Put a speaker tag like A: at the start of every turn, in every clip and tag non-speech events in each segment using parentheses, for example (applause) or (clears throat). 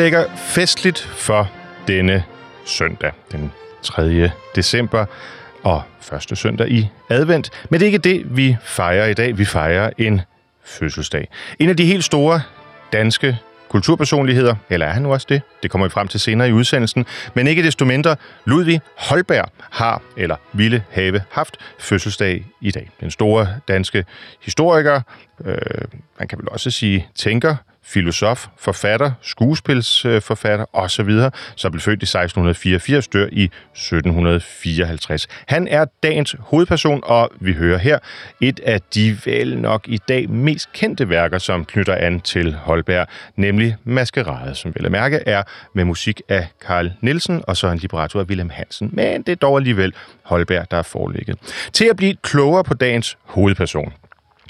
A: Lægger festligt for denne søndag, den 3. december og første søndag i advent. Men det er ikke det, vi fejrer i dag. Vi fejrer en fødselsdag. En af de helt store danske kulturpersonligheder, eller er han nu også det? Det kommer vi frem til senere i udsendelsen. Men ikke desto mindre, Ludvig Holberg har, eller ville have haft, fødselsdag i dag. Den store danske historiker, øh, man kan vel også sige tænker, filosof, forfatter, skuespilsforfatter osv., så blev født i 1684, dør i 1754. Han er dagens hovedperson, og vi hører her et af de vel nok i dag mest kendte værker, som knytter an til Holberg, nemlig Maskerade, som vel at mærke er med musik af Carl Nielsen og så en libretto af Wilhelm Hansen. Men det er dog alligevel Holberg, der er foreligget. Til at blive klogere på dagens hovedperson,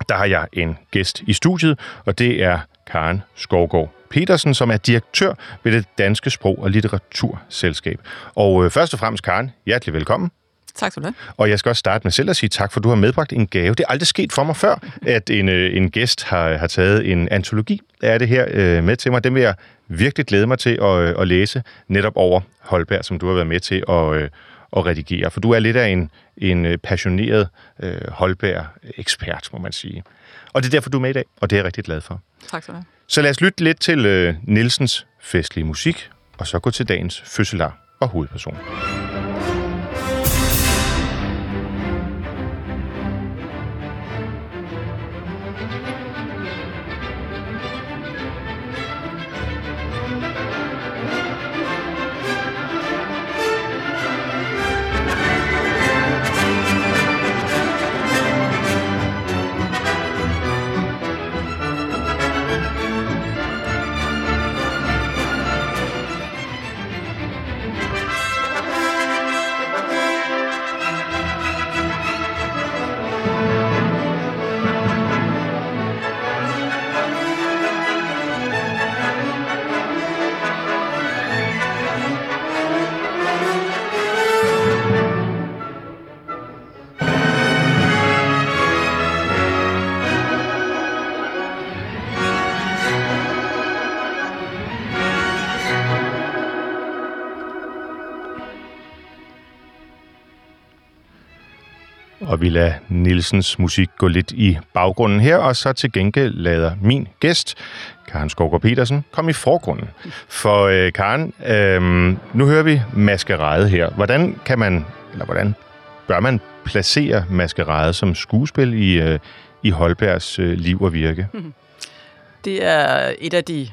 A: der har jeg en gæst i studiet, og det er Karen Skovgaard Petersen, som er direktør ved det Danske Sprog- og Litteraturselskab. Og øh, først og fremmest, Karen, hjertelig velkommen.
B: Tak skal du have.
A: Og jeg skal også starte med selv at sige tak, for du har medbragt en gave. Det er aldrig sket for mig før, at en, øh, en gæst har, har taget en antologi af det her øh, med til mig. Den vil jeg virkelig glæde mig til at, øh, at læse netop over Holberg, som du har været med til at, øh, at redigere. For du er lidt af en, en passioneret øh, Holberg-ekspert, må man sige. Og det er derfor, du er med i dag, og det er jeg rigtig glad for.
B: Tak skal du have.
A: Så lad os lytte lidt til øh, Nielsens festlige musik, og så gå til dagens fødselar og hovedperson. Vi lader Nielsens musik gå lidt i baggrunden her, og så til gengæld lader min gæst, Karen Skovgaard Petersen, komme i forgrunden. For øh, Karen, øh, nu hører vi maskerade her. Hvordan kan man, eller hvordan bør man placere maskerade som skuespil i, øh, i Holbergs øh, liv og virke? (laughs)
B: Det er et af de,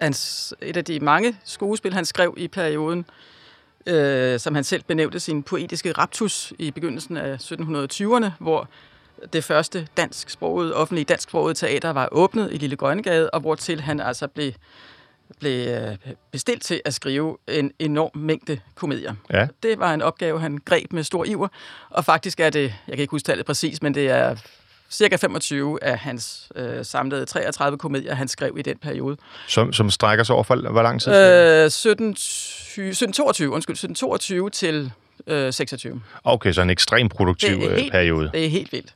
B: hans, et af de mange skuespil, han skrev i perioden, øh, som han selv benævnte sin poetiske raptus i begyndelsen af 1720'erne, hvor det første dansksprogede, offentlige dansksprogede teater var åbnet i Lille Grønnegade, og hvor til han altså blev, blev øh, bestilt til at skrive en enorm mængde komedier.
A: Ja.
B: Det var en opgave, han greb med stor iver, og faktisk er det, jeg kan ikke huske tallet præcis, men det er cirka 25 af hans øh, samlede 33 komedier, han skrev i den periode.
A: Som, som strækker sig over for hvor lang tid?
B: Øh, 17, 1722, undskyld, 1722 til øh, 26.
A: Okay, så en ekstremt produktiv
B: Det er
A: øh,
B: helt
A: periode.
B: Det er helt vildt.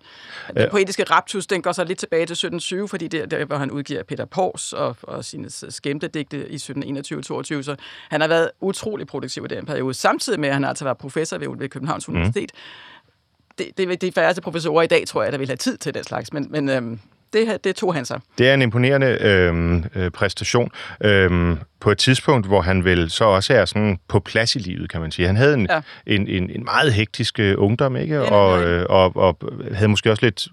B: Den poetiske raptus, den går så lidt tilbage til 1720, fordi det er der, hvor han udgiver Peter Pors og, og sine skæmtedigte i 1721-22, så han har været utrolig produktiv i den periode, samtidig med, at han altså var professor ved, ved Københavns
A: Mhm.
B: Universitet. Det, det det er færreste professorer i dag, tror jeg, der vil have tid til den slags, men, men øhm, det, det tog han sig.
A: Det er en imponerende øhm, øh, præstation øhm, på et tidspunkt, hvor han vel så også er sådan på plads i livet, kan man sige. Han havde en, ja.
B: Ja.
A: en, en, en meget hektisk øh, ungdom, ikke? Og, øh, og, og havde måske også lidt...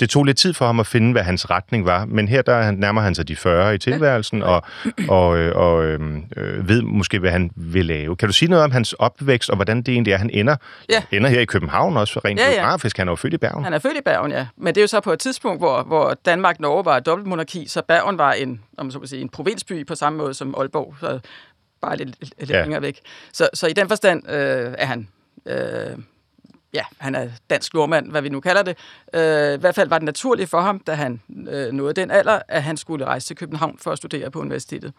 A: Det tog lidt tid for ham at finde, hvad hans retning var, men her der er han- nærmer han sig de 40 i tilværelsen, og, og, øh, og øh, øh, ved måske, hvad han vil lave. Kan du sige noget om hans opvækst, og hvordan det egentlig er, han ender,
B: Ja.
A: ender her i København også, rent
B: Ja, ja.
A: geografisk? Han er jo født i Bergen.
B: Han er født i Bergen, ja. Men det er jo så på et tidspunkt, hvor, hvor Danmark-Norge var et dobbeltmonarki, så Bergen var en, om man så må sige, en provinsby på samme måde som Aalborg, så bare lidt, lidt,
A: Ja.
B: længere væk. Så, så i den forstand øh, er han... Øh, ja, han er dansk nordmand, hvad vi nu kalder det. Øh, I hvert fald var det naturligt for ham, da han øh, nåede den alder, at han skulle rejse til København for at studere på universitetet.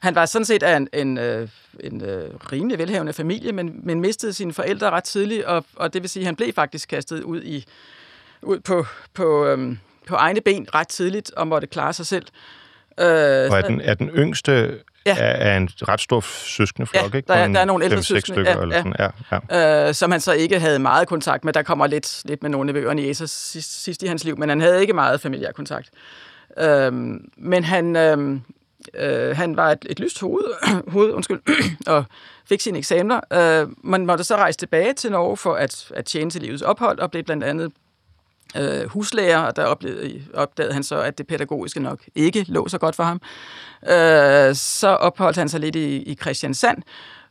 B: Han var sådan set af en, en, øh, en øh, rimelig velhavende familie, men, men mistede sine forældre ret tidligt, og, og det vil sige, at han blev faktisk kastet ud, i, ud på, på, øhm, på egne ben ret tidligt og måtte klare sig selv. Øh,
A: Og er den, er den yngste ja. af, af en ret stor søskende flok,
B: ja,
A: ikke?
B: Der, er, der er nogle ældre
A: søskende. ja, eller sådan. Ja,
B: ja. Øh, som han så ikke havde meget kontakt med. Der kommer lidt, lidt med nogle af bøgerne i sidst, sidst i hans liv, men han havde ikke meget familiær kontakt. Øh, men han, øh, øh, han var et, et lyst hoved, (clears throat) hoved undskyld, (clears throat) og fik sine eksamener. Øh, man måtte så rejse tilbage til Norge for at, at tjene til livets ophold, og blev blandt andet øh, huslærer, og der opdagede, opdagede han så, at det pædagogiske nok ikke lå så godt for ham. Øh, så opholdt han sig lidt i, i Christiansand,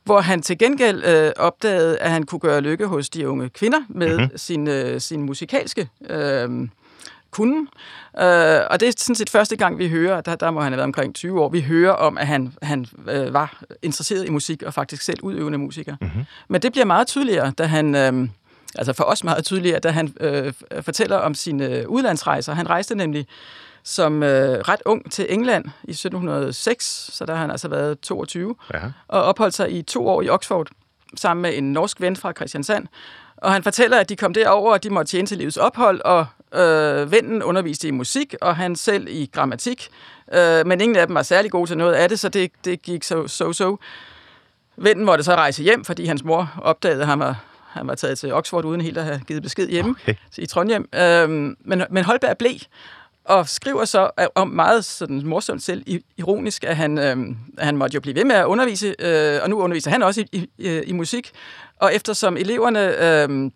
B: hvor han til gengæld øh, opdagede, at han kunne gøre lykke hos de unge kvinder med mm-hmm. sin, øh, sin musikalske øh, kunde. Øh, og det er sådan set første gang, vi hører, der, der må han have været omkring 20 år, vi hører om, at han, han øh, var interesseret i musik og faktisk selv udøvende musiker. Mm-hmm. Men det bliver meget tydeligere, da han... Øh, altså for os meget tydeligere, da han øh, fortæller om sine udlandsrejser. Han rejste nemlig som øh, ret ung til England i 1706, så der har han altså været 22, ja. og opholdt sig i to år i Oxford sammen med en norsk ven fra Christiansand. Og han fortæller, at de kom derover, og de måtte tjene til livets ophold, og øh, vennen underviste i musik, og han selv i grammatik. Øh, men ingen af dem var særlig gode til noget af det, så det, det gik så så. så. Vennen måtte så rejse hjem, fordi hans mor opdagede ham, og han var taget til Oxford uden helt at have givet besked hjemme okay. i Trondheim. Øh, men, men Holberg blev, og skriver så om meget sådan morsomt selv ironisk, at han, øh, han måtte jo blive ved med at undervise, øh, og nu underviser han også i, i, i musik. Og eftersom eleverne øh,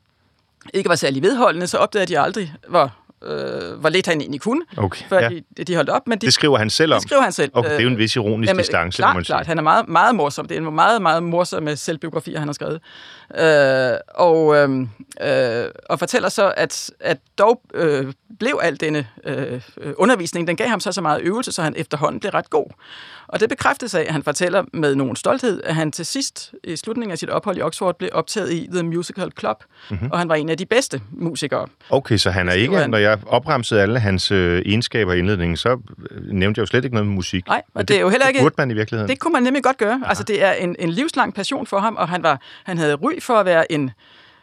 B: ikke var særlig vedholdende, så opdagede de aldrig, hvor øh, hvor lidt han egentlig kunne, okay, før ja. de, de holdt op.
A: Men de, det skriver han selv om?
B: Det skriver han selv.
A: Okay, det er jo en vis ironisk jamen, distance,
B: klart, må man sige. Klart, han er meget, meget morsom. Det er en meget, meget morsom selvbiografi, han har skrevet. Øh, og, øh, øh, og fortæller så, at, at dog øh, blev al denne øh, undervisning, den gav ham så så meget øvelse, så han efterhånden blev ret god. Og det bekræftes af, at han fortæller med nogen stolthed, at han til sidst i slutningen af sit ophold i Oxford blev optaget i The Musical Club, mm-hmm. og han var en af de bedste musikere.
A: Okay, så han er ikke, han... når jeg opremsede alle hans øh, egenskaber i indledningen, så øh, nævnte jeg jo slet ikke noget med musik.
B: Nej, og det, det er jo heller ikke...
A: burde man i virkeligheden.
B: Det kunne man nemlig godt gøre. Ja. Altså, det er en, en livslang passion for ham, og han, var, han havde ry for at være en,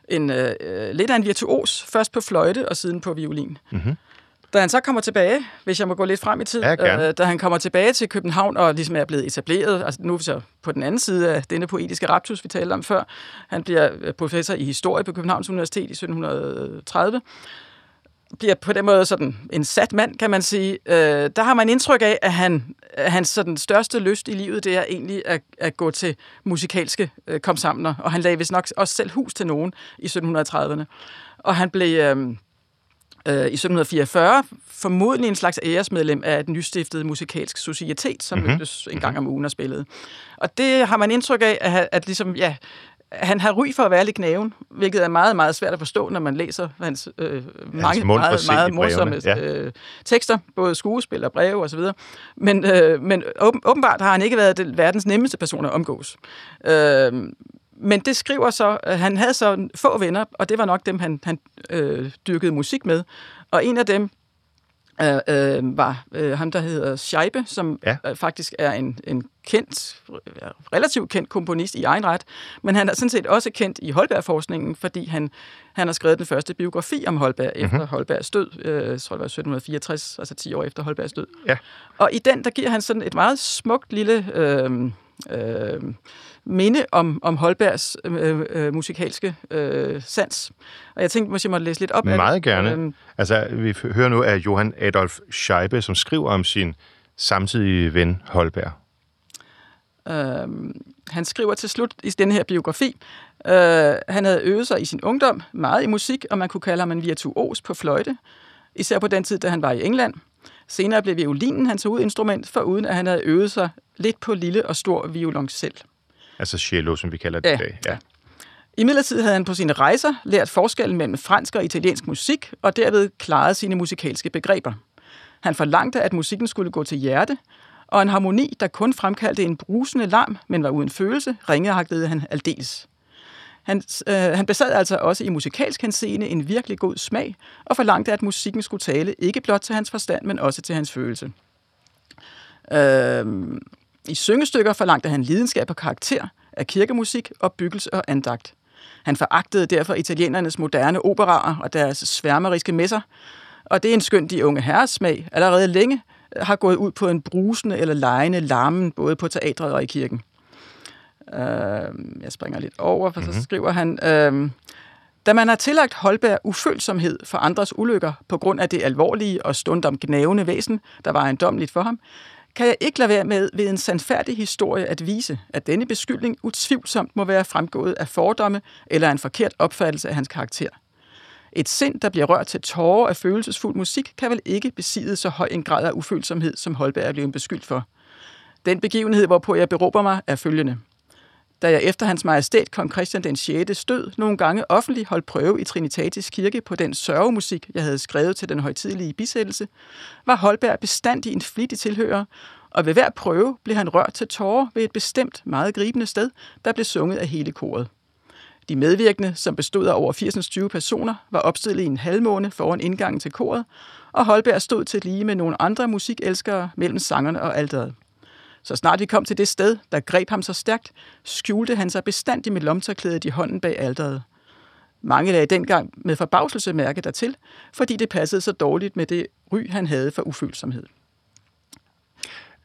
B: en øh, lidt af en virtuos, først på fløjte og siden på violin. Mm-hmm. Da han så kommer tilbage, hvis jeg må gå lidt frem i tid,
A: ja,
B: øh, da han kommer tilbage til København og ligesom er blevet etableret, altså nu så på den anden side af denne poetiske raptus, vi talte om før, han bliver øh, professor i historie på Københavns Universitet i 1730, bliver på den måde sådan en sat mand, kan man sige. Øh, der har man indtryk af, at han, at hans sådan største lyst i livet, det er egentlig at, at gå til musikalske øh, komsamler, og han lagde vist nok også selv hus til nogen i 1730'erne. Og han blev... Øh, øh, i 1744 formodentlig en slags æresmedlem af et nystiftet musikalsk societet, som mm-hmm. mødtes en gang om ugen og spillede. Og det har man indtryk af, at, at ligesom, ja, han har ry for at være lidt knæven, hvilket er meget, meget svært at forstå, når man læser hans øh, mange meget, meget morsomme ja. øh, tekster, både skuespil og breve osv. Men, øh, men åbenbart har han ikke været den verdens nemmeste person at omgås. Øh, men det skriver så, at han havde så få venner, og det var nok dem, han, han øh, dyrkede musik med. Og en af dem øh, øh, var øh, ham, der hedder Scheibe, som ja. øh, faktisk er en, en kendt, relativt kendt komponist i egen ret, men han er sådan set også kendt i Holberg-forskningen, fordi han, han har skrevet den første biografi om Holberg efter mm-hmm. Holbergs død, øh, jeg tror det var 1764, altså 10 år efter Holbergs død. Ja. Og i den, der giver han sådan et meget smukt lille... Øh, øh, minde om, om Holbergs øh, øh, musikalske øh, sans. Og jeg tænkte, måske jeg måtte læse lidt op
A: Meget af det. gerne. Øhm, altså, vi hører nu af Johann Adolf Scheibe, som skriver om sin samtidige ven Holberg.
B: Øhm, han skriver til slut i denne her biografi, øh, han havde øvet sig i sin ungdom meget i musik, og man kunne kalde ham en virtuos på fløjte, især på den tid, da han var i England. Senere blev violinen hans hovedinstrument, for uden at han havde øvet sig lidt på lille og stor violoncel.
A: Altså cello, som vi kalder det
B: ja,
A: i dag. Ja.
B: I midlertid havde han på sine rejser lært forskellen mellem fransk og italiensk musik, og derved klaret sine musikalske begreber. Han forlangte, at musikken skulle gå til hjerte, og en harmoni, der kun fremkaldte en brusende larm, men var uden følelse, ringeagtede han aldeles. Han, øh, han besad altså også i musikalsk henseende en virkelig god smag, og forlangte, at musikken skulle tale ikke blot til hans forstand, men også til hans følelse. Øh, i syngestykker forlangte han lidenskab og karakter af kirkemusik, byggelse og andagt. Han foragtede derfor italienernes moderne operaer og deres sværmeriske messer, og det er en skøn de unge herres smag allerede længe har gået ud på en brusende eller lejende larmen, både på teatret og i kirken. Øh, jeg springer lidt over, for mm-hmm. så skriver han... Øh, da man har tillagt Holberg ufølsomhed for andres ulykker på grund af det alvorlige og stundom gnævende væsen, der var ejendommeligt for ham, kan jeg ikke lade være med ved en sandfærdig historie at vise, at denne beskyldning utvivlsomt må være fremgået af fordomme eller en forkert opfattelse af hans karakter. Et sind, der bliver rørt til tårer af følelsesfuld musik, kan vel ikke besidde så høj en grad af ufølsomhed, som Holberg er blevet beskyldt for. Den begivenhed, hvorpå jeg beråber mig, er følgende – da jeg efter hans majestæt kong Christian den 6. stød nogle gange offentligt holdt prøve i Trinitatis kirke på den sørgemusik, jeg havde skrevet til den højtidelige bisættelse, var Holberg bestandig en flittig tilhører, og ved hver prøve blev han rørt til tårer ved et bestemt, meget gribende sted, der blev sunget af hele koret. De medvirkende, som bestod af over 80 personer, var opstillet i en halvmåne foran indgangen til koret, og Holberg stod til lige med nogle andre musikelskere mellem sangerne og alderet. Så snart de kom til det sted, der greb ham så stærkt, skjulte han sig bestandigt med lomtørklædet i hånden bag alderet. Mange lagde dengang med forbavselse mærke dertil, fordi det passede så dårligt med det ry, han havde for ufølsomhed.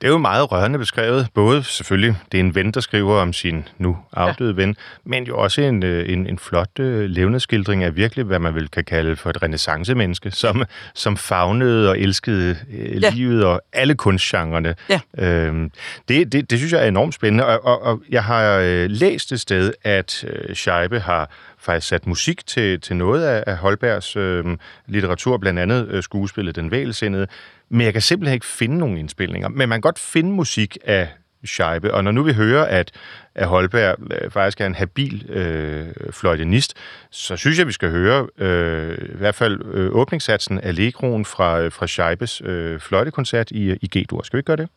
A: Det er jo meget rørende beskrevet. Både selvfølgelig, det er en ven, der skriver om sin nu afdøde ja. ven, men jo også en, øh, en, en flot øh, levnedskildring af virkelig, hvad man vil kan kalde for et renaissancemenneske, som, som fagnede og elskede øh, ja. livet og alle kunstgenrerne. Ja. Øhm, det, det, det synes jeg er enormt spændende, og, og, og jeg har øh, læst et sted, at øh, Scheibe har faktisk sat musik til, til noget af, af Holbergs øh, litteratur, blandt andet øh, skuespillet Den Vælsindede, men jeg kan simpelthen ikke finde nogen indspilninger. Men man kan godt finde musik af Scheibe, og når nu vi hører, at, at Holberg øh, faktisk er en habil øh, fløjtenist, så synes jeg, vi skal høre øh, i hvert fald øh, åbningssatsen Allegroen fra, øh, fra Scheibes øh, fløjtekoncert i, øh, i G-dur. Skal vi ikke gøre det?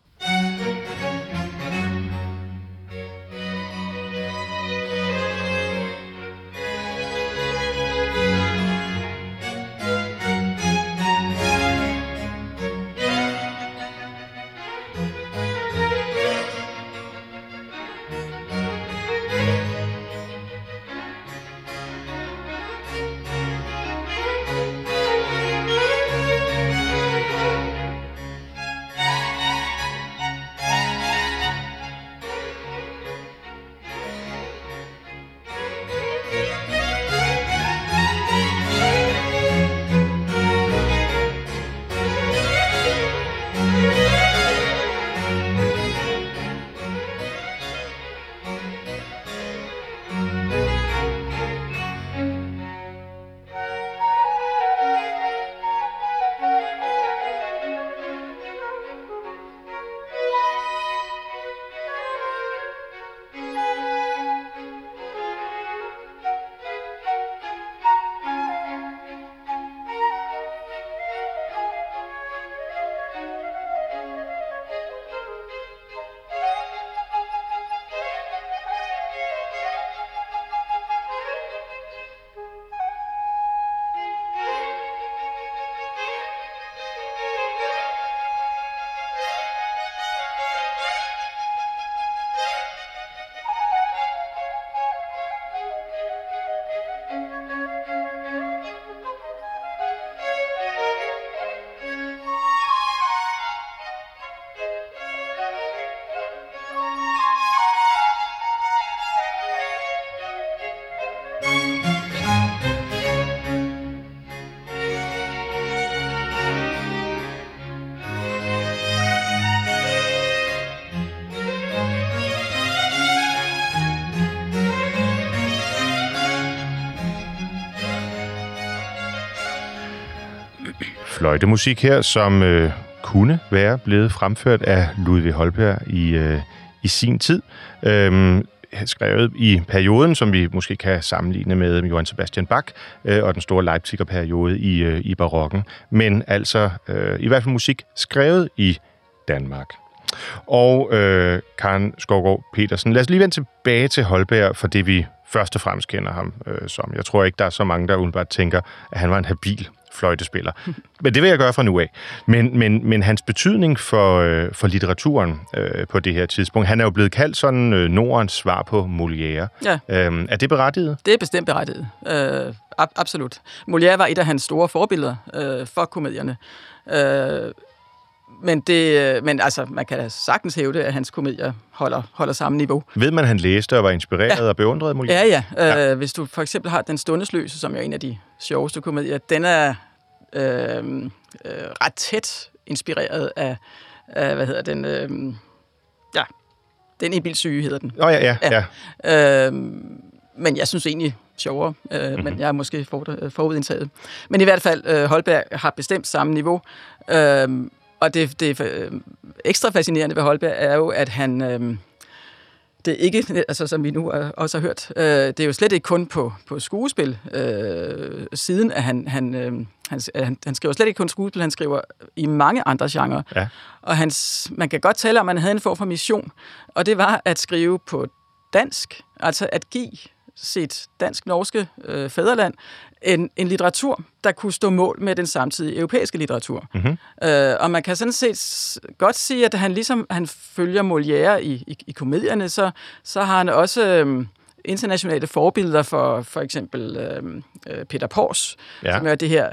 A: Fløjtemusik her, som øh, kunne være blevet fremført af Ludvig Holberg i, øh, i sin tid. Øhm, skrevet i perioden, som vi måske kan sammenligne med Johann Sebastian Bach øh, og den store Leipziger-periode i, øh, i barokken. Men altså øh, i hvert fald musik skrevet i Danmark. Og øh, Karen Skovgaard Petersen, lad os lige vende tilbage til Holberg, for det vi først og fremmest kender ham øh, som. Jeg tror ikke, der er så mange, der udenbart tænker, at han var en habil fløjtespiller. (laughs) Men det vil jeg gøre fra nu af. Men, men, men hans betydning for, øh, for litteraturen øh, på det her tidspunkt, han er jo blevet kaldt sådan øh, Nordens svar på Molière. Ja. Øhm, er det berettiget?
B: Det er bestemt berettiget. Øh, ab- absolut. Molière var et af hans store forbilleder øh, for komedierne. Øh, men, det, men altså, man kan sagtens hævde, at hans komedier holder, holder samme niveau.
A: Ved man, at han læste og var inspireret ja. og beundret Molière?
B: Ja, ja. ja. Øh, hvis du for eksempel har Den Stundesløse, som er en af de sjoveste komedier, den er øh, øh, ret tæt inspireret af, af hvad hedder den, øh, ja, den ibilsyge hedder den.
A: Åh oh, ja, ja. ja.
B: Øh, men jeg synes egentlig sjovere, øh, mm-hmm. men jeg er måske for, forudindtaget. Men i hvert fald, øh, Holberg har bestemt samme niveau. Øh, og det, det øh, ekstra fascinerende ved Holberg er jo, at han... Øh, det er ikke, altså som vi nu også har hørt, øh, det er jo slet ikke kun på, på skuespil øh, siden, at han, han, øh, han, han, han skriver slet ikke kun skuespil, han skriver i mange andre genrer. Ja. Og hans, man kan godt tale om, at han havde en form for mission, og det var at skrive på dansk, altså at give sit dansk-norske øh, fædreland en, en litteratur, der kunne stå mål med den samtidige europæiske litteratur. Mm-hmm. Øh, og man kan sådan set godt sige, at han ligesom han følger Molière i, i, i komedierne, så, så har han også øh, internationale forbilleder for for eksempel øh, øh Peter Pors, ja. som er det her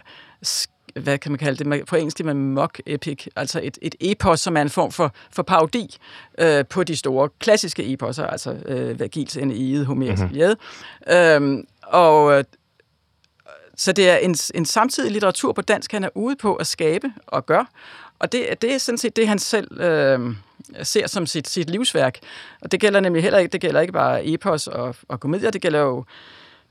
B: hvad kan man kalde det, på engelsk med mock epic, altså et, et epos, som er en form for, for parodi øh, på de store klassiske eposer, altså øh, Vergils Eneide, Homers mm-hmm. Iliad. Øhm, og så det er en, en samtidig litteratur på dansk, han er ude på at skabe og gøre. Og det, det er sådan set det, han selv øh, ser som sit, sit livsværk. Og det gælder nemlig heller ikke, det gælder ikke bare epos og, og komedier, det gælder jo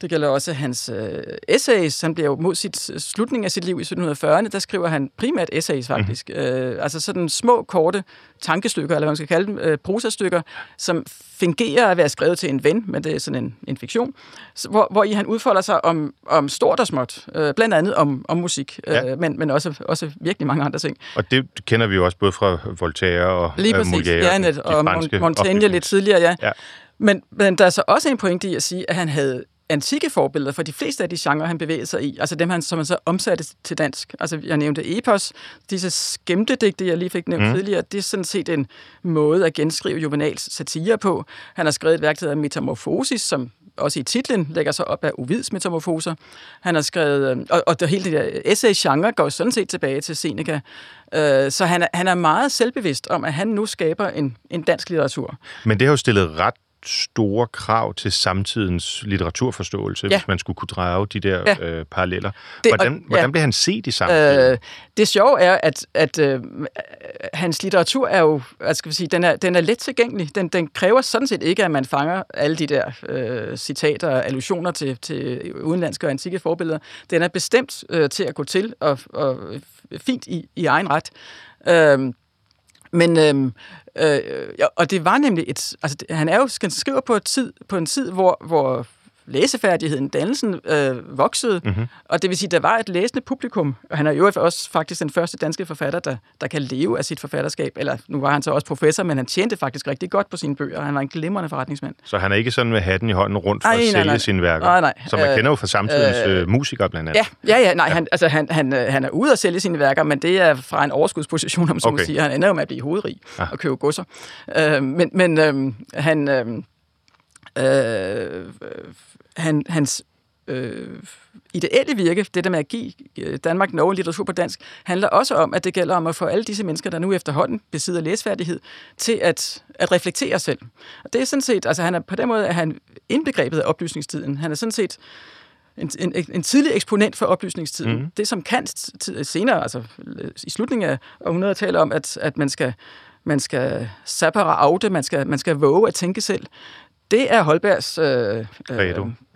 B: det gælder også hans øh, essays. Han bliver jo mod sit øh, slutning af sit liv i 1740'erne, der skriver han primært essays faktisk. Mm. Øh, altså sådan små, korte tankestykker, eller hvad man skal kalde dem, øh, prosastykker, som fungerer at være skrevet til en ven, men det er sådan en, en fiktion, hvor, hvor i han udfolder sig om, om stort og småt, øh, blandt andet om, om musik, øh, ja. men, men også, også virkelig mange andre ting.
A: Og det kender vi jo også både fra Voltaire og
B: Lige præcis, øh, Molière, ja, net, og, og Montaigne lidt tidligere, ja. ja. Men, men der er så også en pointe i at sige, at han havde antikke forbilleder for de fleste af de genrer, han bevægede sig i. Altså dem, han, som han så omsatte til dansk. Altså jeg nævnte epos, disse skæmtedigte, jeg lige fik nævnt mm. tidligere, det er sådan set en måde at genskrive Juvenals satire på. Han har skrevet et værk, der hedder Metamorphosis, som også i titlen lægger sig op af Ovids metamorfoser. Han har skrevet, øh, og, og det hele det der essay-genre går sådan set tilbage til Seneca. Øh, så han er, han er meget selvbevidst om, at han nu skaber en, en dansk litteratur.
A: Men det har jo stillet ret store krav til samtidens litteraturforståelse, ja. hvis man skulle kunne drage de der ja. øh, paralleller. Det, hvordan, og, ja. hvordan blev han set i samtiden? Øh,
B: det sjove er, at, at øh, hans litteratur er jo, hvad skal vi sige, den er, den er let tilgængelig. Den, den kræver sådan set ikke, at man fanger alle de der øh, citater og allusioner til, til udenlandske og antikke forbilleder. Den er bestemt øh, til at gå til og, og fint i, i egen ret. Øh, men øhm, øh, ja, og det var nemlig et, altså han er jo, skal skriver på, et tid, på en tid, hvor, hvor læsefærdigheden, dannelsen øh, voksede, mm-hmm. og det vil sige, der var et læsende publikum, og han er jo også faktisk den første danske forfatter, der, der kan leve af sit forfatterskab, eller nu var han så også professor, men han tjente faktisk rigtig godt på sine bøger, han var en glimrende forretningsmand.
A: Så han er ikke sådan med hatten i hånden rundt for ej, at nej, sælge nej. sine værker,
B: nej, nej.
A: som man øh, kender jo fra samtidens øh, øh, musikere blandt andet.
B: Ja, ja, ja nej, ja. Han, altså, han, han, øh, han er ude at sælge sine værker, men det er fra en overskudsposition, om så okay. siger. Han ender jo med at blive hovedrig ja. og købe godser. Øh, men men øh, han... Øh, øh, han, hans øh, ideelle virke, det der med at give øh, Danmark Norge litteratur på dansk, handler også om, at det gælder om at få alle disse mennesker, der nu efterhånden besidder læsfærdighed, til at, at reflektere selv. Og det er sådan set, altså han er på den måde, at han indbegrebet af oplysningstiden. Han er sådan set en, en, en tidlig eksponent for oplysningstiden. Mm. Det som Kant senere, altså i slutningen af århundredet, taler om, at, at man skal man skal separate man skal, man skal våge at tænke selv. Det er Holbergs... Øh, øh, ja,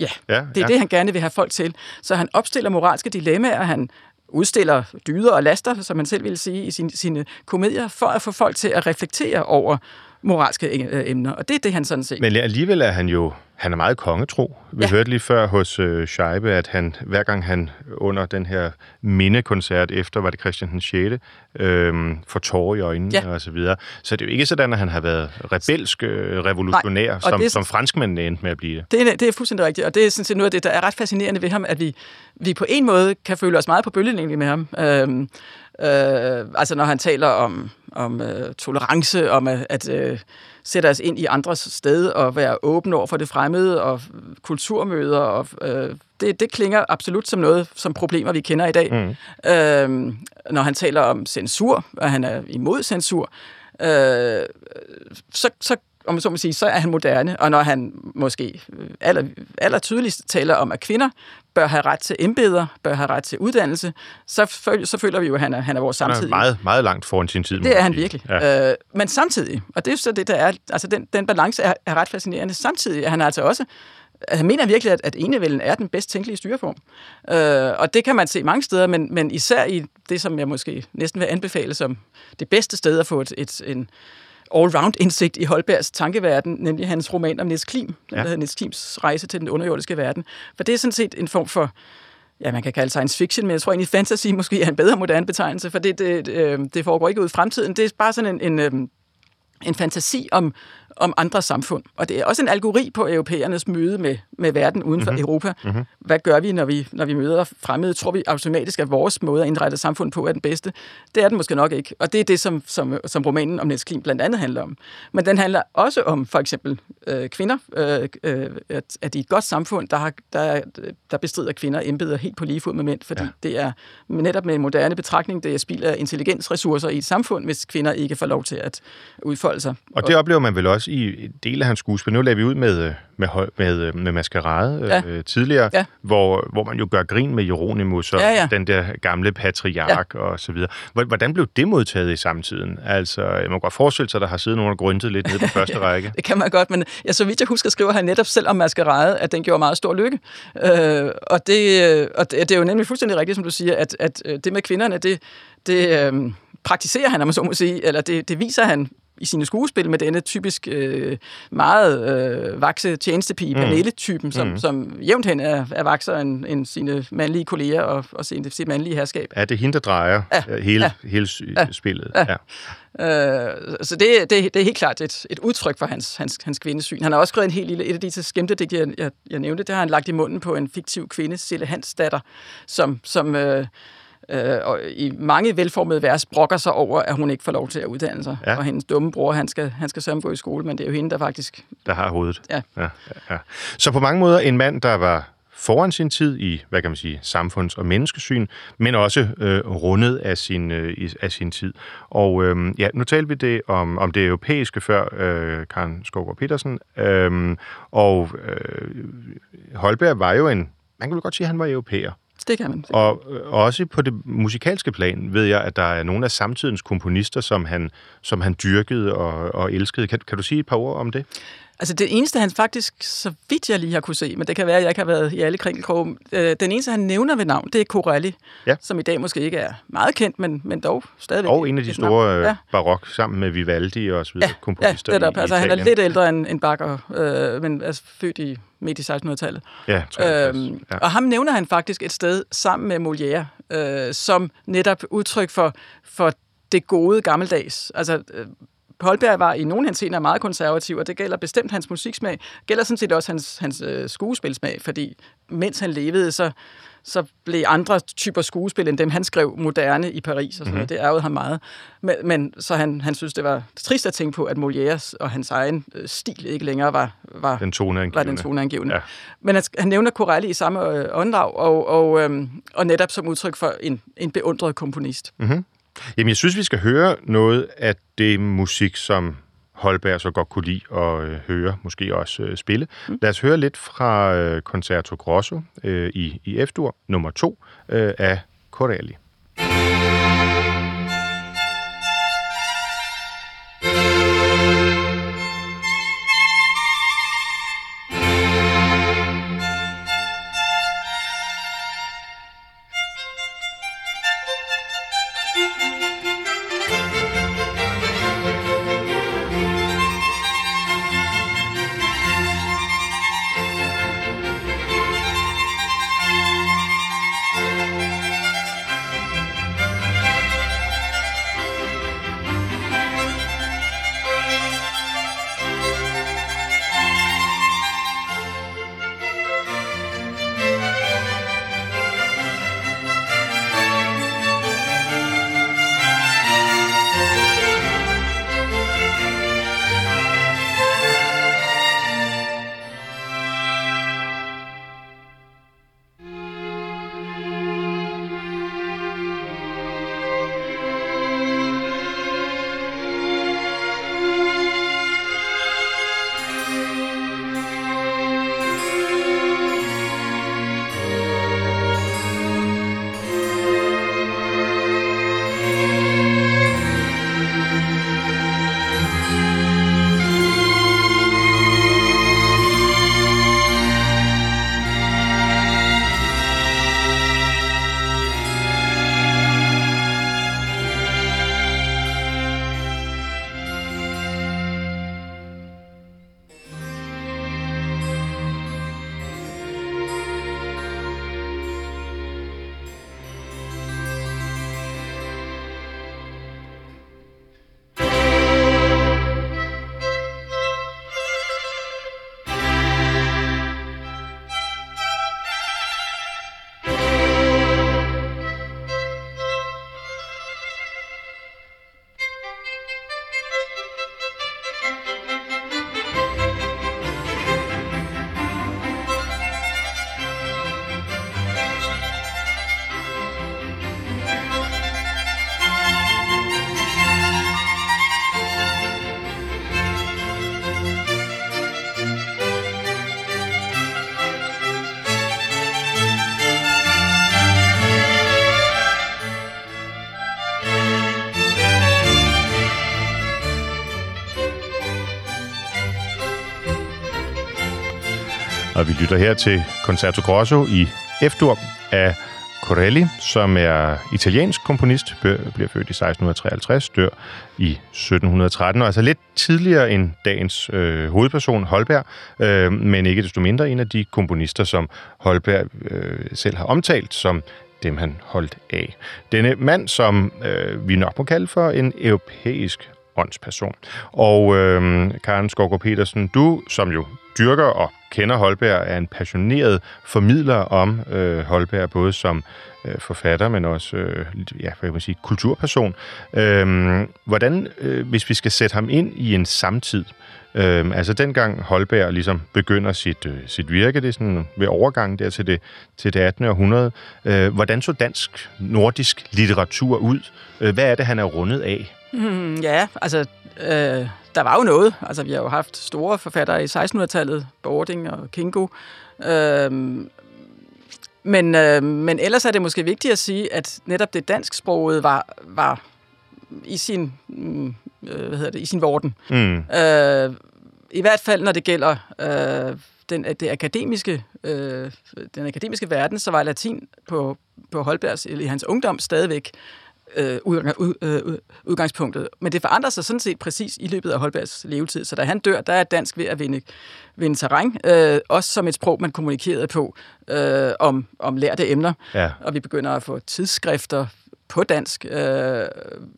B: ja, det er ja. det, han gerne vil have folk til. Så han opstiller moralske dilemmaer, han udstiller dyder og laster, som man selv ville sige i sine, sine komedier, for at få folk til at reflektere over moralske øh, emner. Og det er det, han sådan set...
A: Men alligevel er han jo han er meget kongetro. Vi ja. hørte lige før hos øh, Scheibe, at han hver gang han under den her mindekoncert efter, var det Christian den 6., øh, får tårer i øjnene ja. og så videre. Så det er jo ikke sådan, at han har været rebelsk øh, revolutionær, Nej, som, det, som franskmændene endte med at blive
B: det. Det er, det er fuldstændig rigtigt, og det er sådan set noget af det, der er ret fascinerende ved ham, at vi, vi på en måde kan føle os meget på bølgelængde med ham. Øh, Øh, altså når han taler om, om øh, tolerance, om at, at øh, sætte os ind i andres sted og være åbne over for det fremmede og kulturmøder. Og, øh, det, det klinger absolut som noget, som problemer, vi kender i dag. Mm. Øh, når han taler om censur, og han er imod censur, øh, så, så om man så må sige, så er han moderne. Og når han måske øh, aller, aller tydeligst taler om, at kvinder bør have ret til embeder, bør have ret til uddannelse, så, føl, så føler vi jo, at han er, han er vores samtid. Han
A: er meget, meget langt foran sin tid.
B: Det er han virkelig. Ja. Øh, men samtidig, og det er jo så det, der er, altså den, den balance er, er ret fascinerende, samtidig er han altså også han mener virkelig, at, at enevælden er den bedst tænkelige styreform. Øh, og det kan man se mange steder, men, men især i det, som jeg måske næsten vil anbefale som det bedste sted at få et, et, en, all-round indsigt i Holbergs tankeverden, nemlig hans roman om Niels Klim, ja. der hedder Niels Klims rejse til den underjordiske verden. For det er sådan set en form for, ja, man kan kalde science fiction, men jeg tror egentlig fantasy måske er en bedre moderne betegnelse, for det, det, øh, det foregår ikke ud i fremtiden. Det er bare sådan en, en, øh, en fantasi om, om andre samfund. Og det er også en algori på europæernes møde med, med verden uden for mm-hmm. Europa. Mm-hmm. Hvad gør vi når, vi, når vi møder fremmede? Tror vi automatisk, at vores måde at indrette samfund på er den bedste? Det er den måske nok ikke. Og det er det, som, som, som romanen om Niels Klim blandt andet handler om. Men den handler også om for eksempel øh, kvinder. Øh, øh, at, at i et godt samfund, der, har, der, der bestrider kvinder embeder helt på lige fod med mænd, fordi ja. det er netop med en moderne betragtning, det er spild af intelligensressourcer i et samfund, hvis kvinder ikke får lov til at udfolde sig.
A: Og det oplever man vel også i en del af hans skuespil. Nu lader vi ud med, med, med, med Maskerade ja. øh, tidligere, ja. hvor, hvor man jo gør grin med Jeronimus og ja, ja. den der gamle patriark ja. og så videre. Hvordan blev det modtaget i samtiden? Altså, man kan godt forestille sig, at der har siddet nogen og grøntet lidt ned på (laughs) første ja, række.
B: Det kan man godt, men ja, så vidt jeg husker, skriver han netop selv om Maskerade, at den gjorde meget stor lykke. Øh, og, det, og det, det er jo nemlig fuldstændig rigtigt, som du siger, at, at det med kvinderne, det, det øh, praktiserer han, om man så må sige, eller det, det viser han i sine skuespil med denne typisk øh, meget øh, vakse tjenestepige, mm. Pernille-typen, som, mm. som jævnt hen er, er vaksere end, end sine mandlige kolleger og, og sit, sit mandlige herskab.
A: Er det hende, der drejer ja. Øh, hele, ja. hele ja. spillet? Ja. ja.
B: Øh, så det, det, det er helt klart et, et udtryk for hans, hans, hans kvindesyn. Han har også skrevet en helt lille, et af de skæmte det jeg, jeg, jeg nævnte, det har han lagt i munden på en fiktiv kvinde, Sille Hans datter, som, som øh, øh, og i mange velformede vers brokker sig over, at hun ikke får lov til at uddanne sig. Ja. Og hendes dumme bror, han skal, han skal sørge gå i skole, men det er jo hende, der faktisk...
A: Der har hovedet.
B: Ja.
A: ja, ja. Så på mange måder en mand, der var foran sin tid i, hvad kan man sige, samfunds- og menneskesyn, men også øh, rundet af sin, øh, af sin tid. Og øh, ja, nu talte vi det om, om det europæiske før, øh, Karen Skovgaard Petersen, øh, og øh, Holberg var jo en, man kan vel godt sige, at han var europæer.
B: Det kan man.
A: Og øh, også på det musikalske plan ved jeg, at der er nogle af samtidens komponister, som han, som han dyrkede og, og elskede. Kan, kan du sige et par ord om det?
B: Altså det eneste, han faktisk, så vidt jeg lige har kunne se, men det kan være, at jeg ikke har været i alle kringelkroge, øh, den eneste, han nævner ved navn, det er Corelli, ja. som i dag måske ikke er meget kendt, men, men dog stadigvæk.
A: Og en af de store øh, ja. barok, sammen med Vivaldi og så videre, ja, komponister
B: ja, det er
A: der,
B: altså, Han er lidt ældre end, end Bakker, øh, men er født i midt i 1600-tallet.
A: Ja, øhm, ja.
B: Og ham nævner han faktisk et sted sammen med Molière, øh, som netop udtryk for, for det gode gammeldags. Altså, øh, Holberg var i nogen henseender meget konservativ, og det gælder bestemt hans musiksmag. Gælder sådan set også hans, hans øh, skuespilsmag, fordi mens han levede, så, så blev andre typer skuespil end dem, han skrev moderne i Paris. Og sådan mm-hmm. Det ærgede ham meget. Men, men så han, han synes, det var trist at tænke på, at Molières og hans egen øh, stil ikke længere var, var
A: den toneangivende.
B: Var den toneangivende. Ja. Men han, han nævner Corelli i samme øh, åndedrag, og, og, øhm, og netop som udtryk for en, en beundret komponist.
A: Mm-hmm. Jamen, jeg synes, vi skal høre noget af det musik, som Holberg så godt kunne lide at øh, høre, måske også øh, spille. Mm. Lad os høre lidt fra øh, Concerto Grosso øh, i, i F-dur nummer 2 øh, af Corelli. Og vi lytter her til Concerto Grosso i F-dur af Corelli, som er italiensk komponist, bliver født i 1653, dør i 1713, og altså lidt tidligere end dagens øh, hovedperson, Holberg, øh, men ikke desto mindre en af de komponister, som Holberg øh, selv har omtalt som dem, han holdt af. Denne mand, som øh, vi nok må kalde for en europæisk åndsperson. Og øh, Karen Skorgård Petersen, du som jo dyrker og kender Holberg, er en passioneret formidler om øh, Holberg, både som øh, forfatter, men også øh, ja, hvad kan man sige, kulturperson. Øh, hvordan, øh, hvis vi skal sætte ham ind i en samtid, øh, altså dengang Holberg ligesom begynder sit, øh, sit virke, det er sådan ved overgangen der til det, til det 18. århundrede, øh, hvordan så dansk nordisk litteratur ud? Øh, hvad er det, han er rundet af?
B: Mm, ja, altså, øh, der var jo noget. Altså, vi har jo haft store forfattere i 1600-tallet, Bording og Kingo. Øh, men, øh, men ellers er det måske vigtigt at sige, at netop det dansksproget var, var i sin, øh, hvad hedder det, i sin vorden. Mm. Øh, I hvert fald, når det gælder øh, den, det akademiske, øh, den akademiske verden, så var latin på, på Holbergs, i hans ungdom stadigvæk øh, øh, udgangspunktet. Men det forandrer sig sådan set præcis i løbet af Holbergs levetid. Så da han dør, der er dansk ved at vinde, vinde terræn. Øh, også som et sprog, man kommunikerede på øh, om, om lærte emner. Ja. Og vi begynder at få tidsskrifter på dansk. Øh,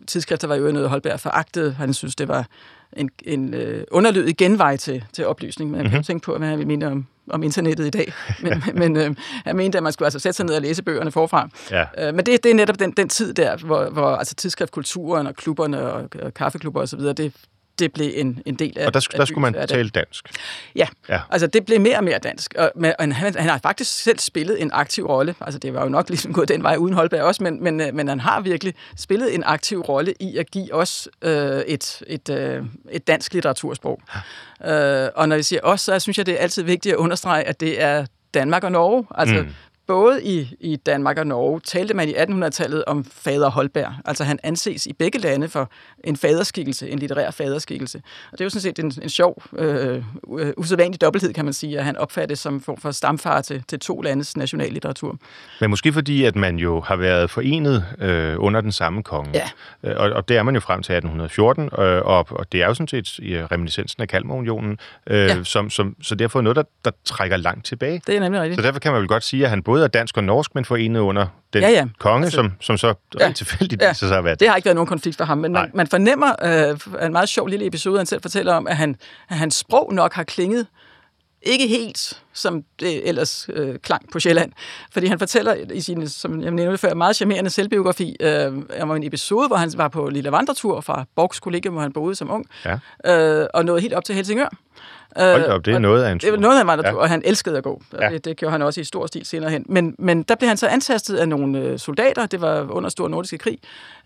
B: tidsskrifter var jo noget, Holberg foragtede. Han synes, det var en, en øh, underlødig genvej til, til oplysning. Men jeg mm-hmm. tænke på, hvad han vil mene om, om internettet i dag. (laughs) Men, men øh, jeg mente, at man skulle altså sætte sig ned og læse bøgerne forfra. Ja. Øh, men det, det er netop den, den tid der, hvor, hvor altså tidsskriftkulturen og klubberne og, og kaffeklubber osv., det, det blev en, en del af
A: Og der, der skulle man tale dansk?
B: Ja, ja, altså det blev mere og mere dansk. Og, men, og han, han har faktisk selv spillet en aktiv rolle. Altså det var jo nok ligesom gået den vej uden Holberg også, men, men, øh, men han har virkelig spillet en aktiv rolle i at give os øh, et, et, øh, et dansk litteratursprog. Ja. Øh, og når vi siger os, så synes jeg, det er altid vigtigt at understrege, at det er Danmark og Norge. Altså, mm både i, i Danmark og Norge talte man i 1800-tallet om fader Holberg. Altså han anses i begge lande for en faderskikkelse, en litterær faderskikkelse. Og det er jo sådan set en, en sjov, øh, usædvanlig dobbelthed, kan man sige, at han opfattes som form for stamfar til, til to landes nationallitteratur.
A: Men måske fordi, at man jo har været forenet øh, under den samme konge.
B: Ja.
A: Øh, og, og det er man jo frem til 1814, øh, og, og det er jo sådan set i reminiscensen af Kalmarunionen, øh, ja. som, som, så derfor noget, der, der trækker langt tilbage.
B: Det er nemlig rigtigt.
A: Så derfor kan man vel godt sige, at han både er dansk og norsk, men forenet under den ja, ja. konge, altså, som, som så ja, rent tilfældigt ja, viser sig at være
B: det. har ikke været nogen konflikt for ham, men man, man fornemmer øh, en meget sjov lille episode, han selv fortæller om, at, han, at hans sprog nok har klinget ikke helt, som det ellers øh, klang på Sjælland. Fordi han fortæller i sin, som jeg nævnte før, meget charmerende selvbiografi øh, om en episode, hvor han var på lille vandretur fra Borgs kollegium, hvor han boede som ung, ja. øh, og nåede helt op til Helsingør.
A: Hold op, det er noget af en tur.
B: Det er noget af en vandretur, ja. og han elskede at gå. Ja. Det, det gjorde han også i stor stil senere hen. Men, men der blev han så antastet af nogle øh, soldater, det var under Stor Nordiske Krig,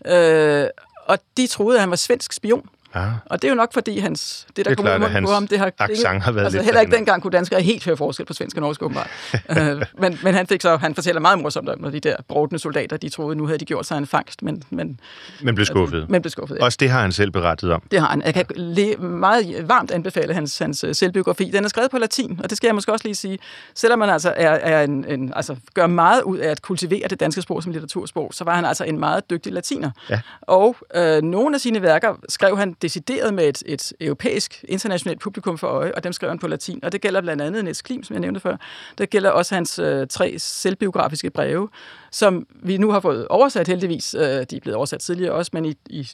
B: øh, og de troede, at han var svensk spion. Ja. Og det er jo nok, fordi hans, det, der kommer ud på ham, det har
A: klinget, har været
B: altså,
A: lidt
B: heller ikke dengang kunne danskere helt høre forskel på svensk og norsk, åbenbart. uh, (laughs) men, men han fik så, han fortæller meget morsomt om, når de der brodne soldater, de troede, nu havde de gjort sig en fangst, men... Men,
A: men blev skuffet.
B: Men blev skuffet, ja.
A: Også det har han selv berettet om.
B: Det har han. Jeg kan le- meget varmt anbefale hans, hans øh, selvbiografi. Den er skrevet på latin, og det skal jeg måske også lige sige. Selvom man altså, er, er en, en, altså gør meget ud af at kultivere det danske sprog som litteratursprog, så var han altså en meget dygtig latiner. Ja. Og øh, nogle af sine værker skrev han decideret med et, et europæisk, internationalt publikum for øje, og dem skrev han på latin. Og det gælder blandt andet Niels Klim, som jeg nævnte før. Det gælder også hans øh, tre selvbiografiske breve, som vi nu har fået oversat heldigvis. Øh, de er blevet oversat tidligere også, men i, i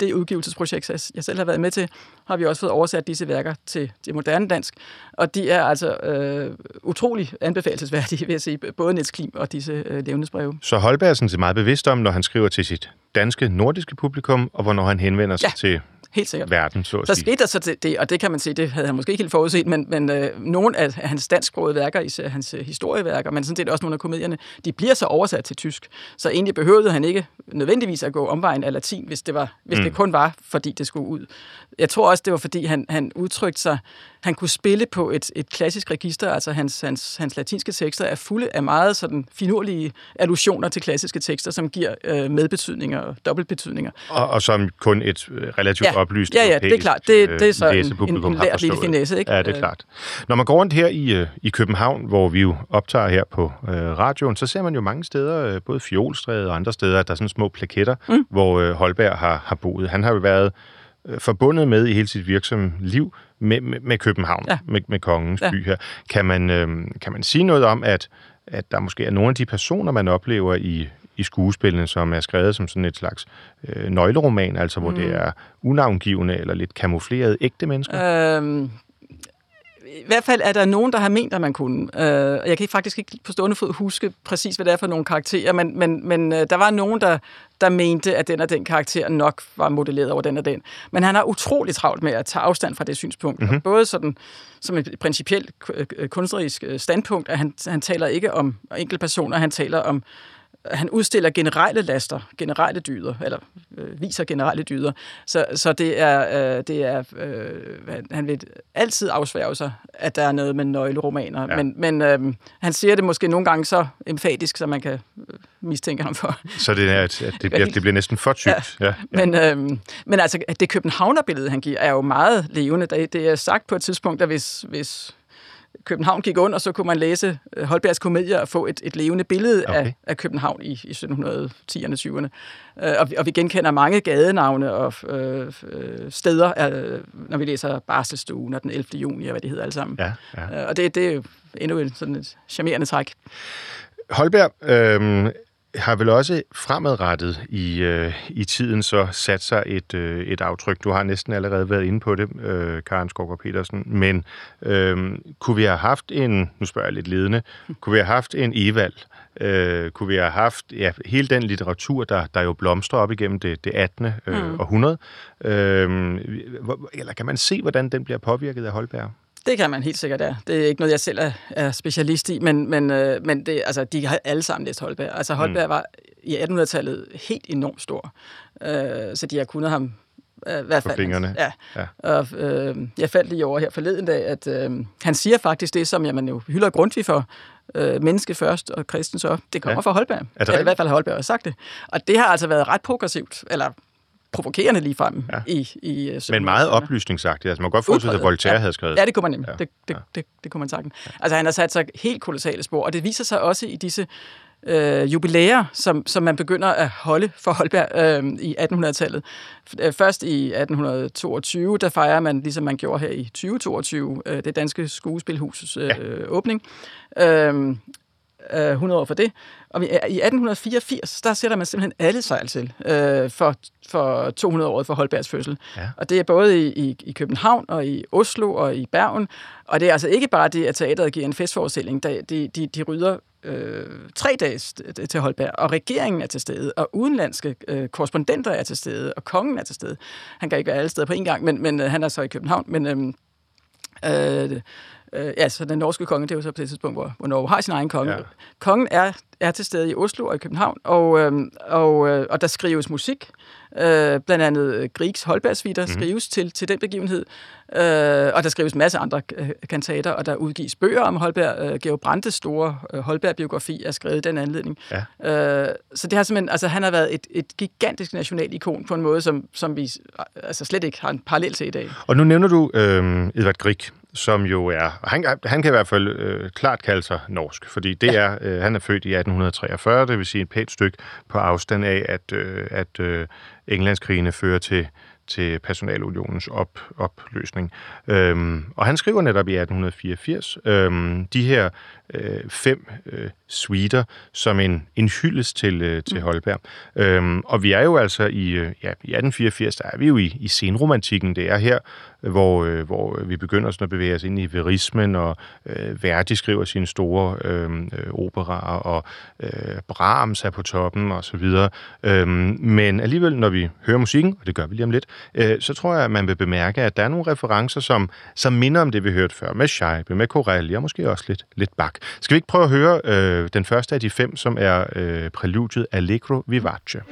B: det udgivelsesprojekt, jeg selv har været med til, har vi også fået oversat disse værker til, til moderne dansk. Og de er altså øh, utrolig anbefalesværdige, vil jeg sige, både Niels Klim og disse øh, levnedsbreve.
A: Så Holberg er sådan meget bevidst om, når han skriver til sit danske, nordiske publikum, og hvornår han henvender sig ja. til
B: Helt sikkert.
A: verden, så
B: at Så skete der så det, og det kan man sige, det havde han måske ikke helt forudset, men, men øh, nogle af hans dansksprogede værker, især hans øh, historieværker, men sådan set også nogle af komedierne, de bliver så oversat til tysk. Så egentlig behøvede han ikke nødvendigvis at gå omvejen af latin, hvis det, var, hvis mm. det kun var, fordi det skulle ud. Jeg tror også, det var, fordi han, han udtrykte sig, han kunne spille på et, et klassisk register, altså hans, hans, hans latinske tekster er fulde af meget sådan finurlige allusioner til klassiske tekster, som giver øh, medbetydninger og dobbeltbetydninger.
A: Og, og som kun et øh, relativt ja oplyst
B: Ja, ja, det er klart. Det, det er
A: øh,
B: så en, en, lært lille finesse, ikke?
A: Ja, det er
B: Øh,
A: klart. Når man går rundt her i, øh, i København, hvor vi jo optager her på øh, radioen, så ser man jo mange steder, øh, både Fjolstræde og andre steder, at der er sådan små plaketter, mm. hvor øh, Holberg har, har boet. Han har jo været øh, forbundet med i hele sit virksomme liv med, med, med København, ja. Med, med kongens. Ja. by her. Kan man, øh, kan man sige noget om, at, at der måske er nogle af de personer, man oplever i, i skuespillene, som er skrevet som sådan et slags øh, nøgleroman, altså hvor mm. det er unavngivende eller lidt kamuflerede ægte mennesker?
B: Øhm, I hvert fald er der nogen, der har ment, at man kunne. Øh, jeg kan faktisk ikke på stående fod huske præcis, hvad det er for nogle karakterer, men, men, men øh, der var nogen, der, der mente, at den og den karakter nok var modelleret over den og den. Men han har utrolig travlt med at tage afstand fra det synspunkt. Mm-hmm. Både sådan, som et principielt øh, kunstnerisk øh, standpunkt, at han, han taler ikke om enkeltpersoner, han taler om han udstiller generelle laster, generelle dyder, eller øh, viser generelle dyder. Så, så det er, øh, det er øh, han- vil altid afsværge sig, at der er noget med nøgleromaner.
A: Ja.
B: Ja. Men, men øh, han siger det måske nogle gange så emfatisk, så man kan øh, mistænke ham for.
A: Så det, er, at, at det, (laughs) bliver, det bliver næsten for tykt. Ja. Ja.
B: Men, øh, men altså, at det københavnerbillede, han giver, er jo meget levende. Det, det er sagt på et tidspunkt, at hvis, hvis København gik under, så kunne man læse øh, Holbergs komedier og få et, et levende billede
A: Okay.
B: af, af København i, i 1710'erne, 20'erne. Øh, og, vi, og vi genkender mange gadenavne og øh, øh, steder, øh, når vi læser Barstelstuen og den 11. juni og hvad det hedder alle sammen.
A: Ja, ja.
B: Øh, og det, det er jo endnu et, sådan et charmerende træk.
A: Holberg øh, har vel også fremadrettet i, øh, i tiden så sat sig et, øh, et aftryk. Du har næsten allerede været inde på det, øh, Karen Skovgaard Petersen, men øh, kunne vi have haft en, nu spørger jeg lidt ledende, kunne vi have haft en Evald? Øh, kunne vi have haft ja, hele den litteratur, der, der jo blomstrer op igennem det, det 18. Øh,
B: Mm.
A: århundrede? Øh, eller kan man se, hvordan den bliver påvirket af Holberg?
B: Det kan man helt sikkert, ja. Det er ikke noget, jeg selv er, er specialist i, men, men, øh, men det, altså, de har alle sammen læst Holberg. Altså Holberg mm. var i 1800-tallet helt enormt stor, øh, så de har kunnet ham øh, i hvert
A: På
B: fald.
A: fingrene.
B: Ja.
A: Ja.
B: Og, øh, jeg faldt lige over her forleden dag, at øh, han siger faktisk det, som jamen, jo hylder Grundtvig for, øh, menneske først og kristen så. Det kommer
A: Ja.
B: fra Holberg.
A: det
B: Eller i hvert fald har Holberg også sagt det. Og det har altså været ret progressivt, eller provokerende lige frem
A: Ja.
B: i, i øh,
A: Men meget
B: 1700-tallet.
A: oplysningsagtigt. Altså, man kan godt forestille sig, at. Voltaire
B: Ja.
A: havde skrevet.
B: Ja, det kunne man nemlig.
A: Ja.
B: Ja. Det, det, det, det kunne man sagtens. Altså, han har sat sig helt kolossale spor, og det viser sig også i disse øh, jubilæer, som, som man begynder at holde for Holberg øh, i 1800-tallet. Øh, Først i 1822, der fejrer man, ligesom man gjorde her i 2022, øh, det danske skuespilhus' øh,
A: Ja.
B: åbning. Øh, øh, 100 år for det. Og i 1884, der sætter man simpelthen alle sejl til øh, for, for 200 år for Holbergs fødsel.
A: Ja.
B: Og det er både i, i, i København og i Oslo og i Bergen. Og det er altså ikke bare det, at teateret giver en festforestilling. Der- De, de, de rydder øh, tre dage til Holberg, og regeringen er til stede, og udenlandske øh, korrespondenter er til stede, og kongen er til stede. Han kan ikke være alle steder på en gang, men, men øh, han er så i København. Men øhm, øh, øh, ja, så den norske konge, det er jo så på det tidspunkt, hvor, hvor Norge har sin egen konge.
A: Ja.
B: Kongen er, er til stede i Oslo og i København, og, øhm, og, øh, og der skrives musik. Øh, blandt andet øh, Griegs Holbergsvitter mm. skrives til, til den begivenhed. Øh, og der skrives en masse andre øh, kantater, og der udgives bøger om Holberg. Øh, Georg Brandes store øh, Holberg-biografi er skrevet i den anledning.
A: Ja.
B: Øh, så det har simpelthen, altså han har været et, et gigantisk nationalikon på en måde, som, som vi øh, altså slet ikke har en parallel til i dag.
A: Og nu nævner du øh, Edvard Grieg, som jo er, han, han kan i hvert fald øh, klart kalde sig norsk, fordi det ja. er, øh, han er født i 1843, det vil sige et pænt stykke på afstand af, at, øh, at øh, Englandskrigene fører til til personalunionens op, opløsning. Øhm, og han skriver netop i 1884 øhm, de her øh, fem øh, suiter som en, en hyldest til, øh, til Holberg. Øhm, og vi er jo altså i, øh, ja, i 1884, der er vi jo i, i senromantikken. Det er her, hvor, øh, hvor vi begynder sådan at bevæge os ind i verismen, og øh, Verdi skriver sine store øh, øh, operaer, og øh, Brahms er på toppen, og så videre. Øhm, men alligevel, når vi hører musikken, og det gør vi lige om lidt, øh, så tror jeg, at man vil bemærke, at der er nogle referencer, som, som minder om det, vi hørte før, med Scheibe, med Corelli, og måske også lidt, lidt Bach. Skal vi ikke prøve at høre øh, den første af de fem, som er øh, præludiet Allegro Vivace?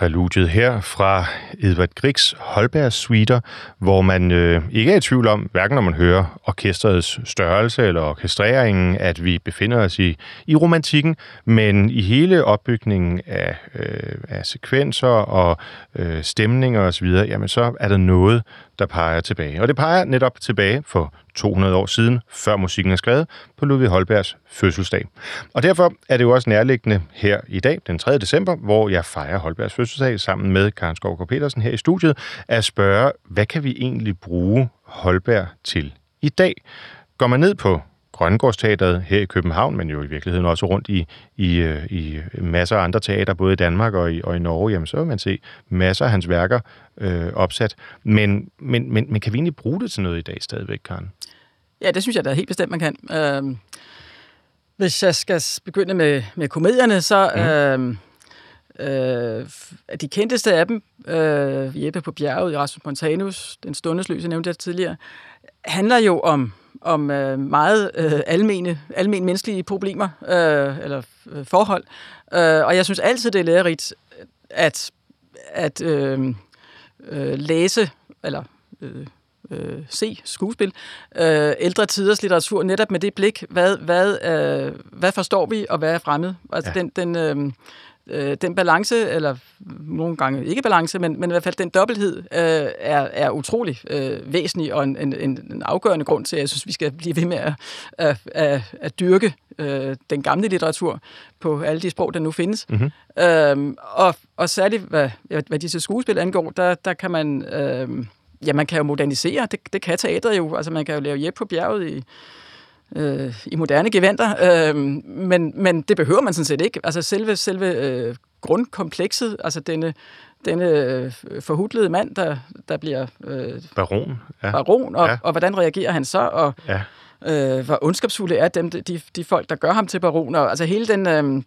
A: Præludiet her fra Edvard Griegs Holbergs Suiter, hvor man øh, ikke er i tvivl om, hverken når man hører orkestrets størrelse eller orkestreringen, at vi befinder os i, i romantikken, men i hele opbygningen af, øh, af sekvenser og øh, stemninger osv., jamen så er der noget, der peger tilbage. Og det peger netop tilbage for 200 år siden, før musikken er skrevet, på Ludvig Holbergs fødselsdag. Og derfor er det jo også nærliggende her i dag, den 3. december, hvor jeg fejrer Holbergs fødselsdag sammen med Karen Skovgaard Petersen her i studiet, at spørge, hvad kan vi egentlig bruge Holberg til i dag? Går man ned på Grønnegårdsteateret her i København, men jo i virkeligheden også rundt i, i, øh, i masser af andre teater, både i Danmark og i, og i Norge, jamen så vil man se masser af hans værker øh, opsat. Men, men, men, men kan vi egentlig bruge det til noget i dag stadigvæk, Karen?
B: Ja, det synes jeg da helt bestemt, man kan. Øh, hvis jeg skal begynde med, med komedierne, så... Mm. Øh, Øh, de kendteste af dem, øh, Jeppe på bjerget, Rasmus Montanus, Den stundesløse, nævnte jeg tidligere, handler jo om om øh, meget øh, almene, almene menneskelige problemer øh, eller øh, forhold. Øh, og jeg synes altid, det er lærerigt at, at øh, øh, læse eller øh, øh, se skuespil, øh, ældre tiders litteratur, netop med det blik, hvad, hvad, øh, hvad forstår vi, og hvad er fremmed? Altså ja. den, den, øh, øh, den balance, eller nogle gange ikke balance, men, men i hvert fald den dobbelthed, øh, er, er utrolig øh, væsentlig og en, en, en afgørende grund til, at jeg synes, vi skal blive ved med at, at, at, at dyrke øh, den gamle litteratur på alle de sprog, der nu findes. Mm-hmm. Øhm, og, og særligt, hvad, hvad disse skuespil angår, der, der kan man... Øh, ja, man kan jo modernisere. Det, det kan teateret jo. Altså, man kan jo lave hjælp på bjerget i øh, i moderne gevanter, øh, men, men det behøver man sådan set ikke. Altså selve, selve øh, grundkomplekset, altså denne, denne øh, forhudlede mand, der, der bliver
A: øh, baron,
B: ja. baron og, ja. og hvordan reagerer han så, og ja. øh, hvor ondskabsfulde er dem, de, de folk, der gør ham til baron, og altså hele den... Øh,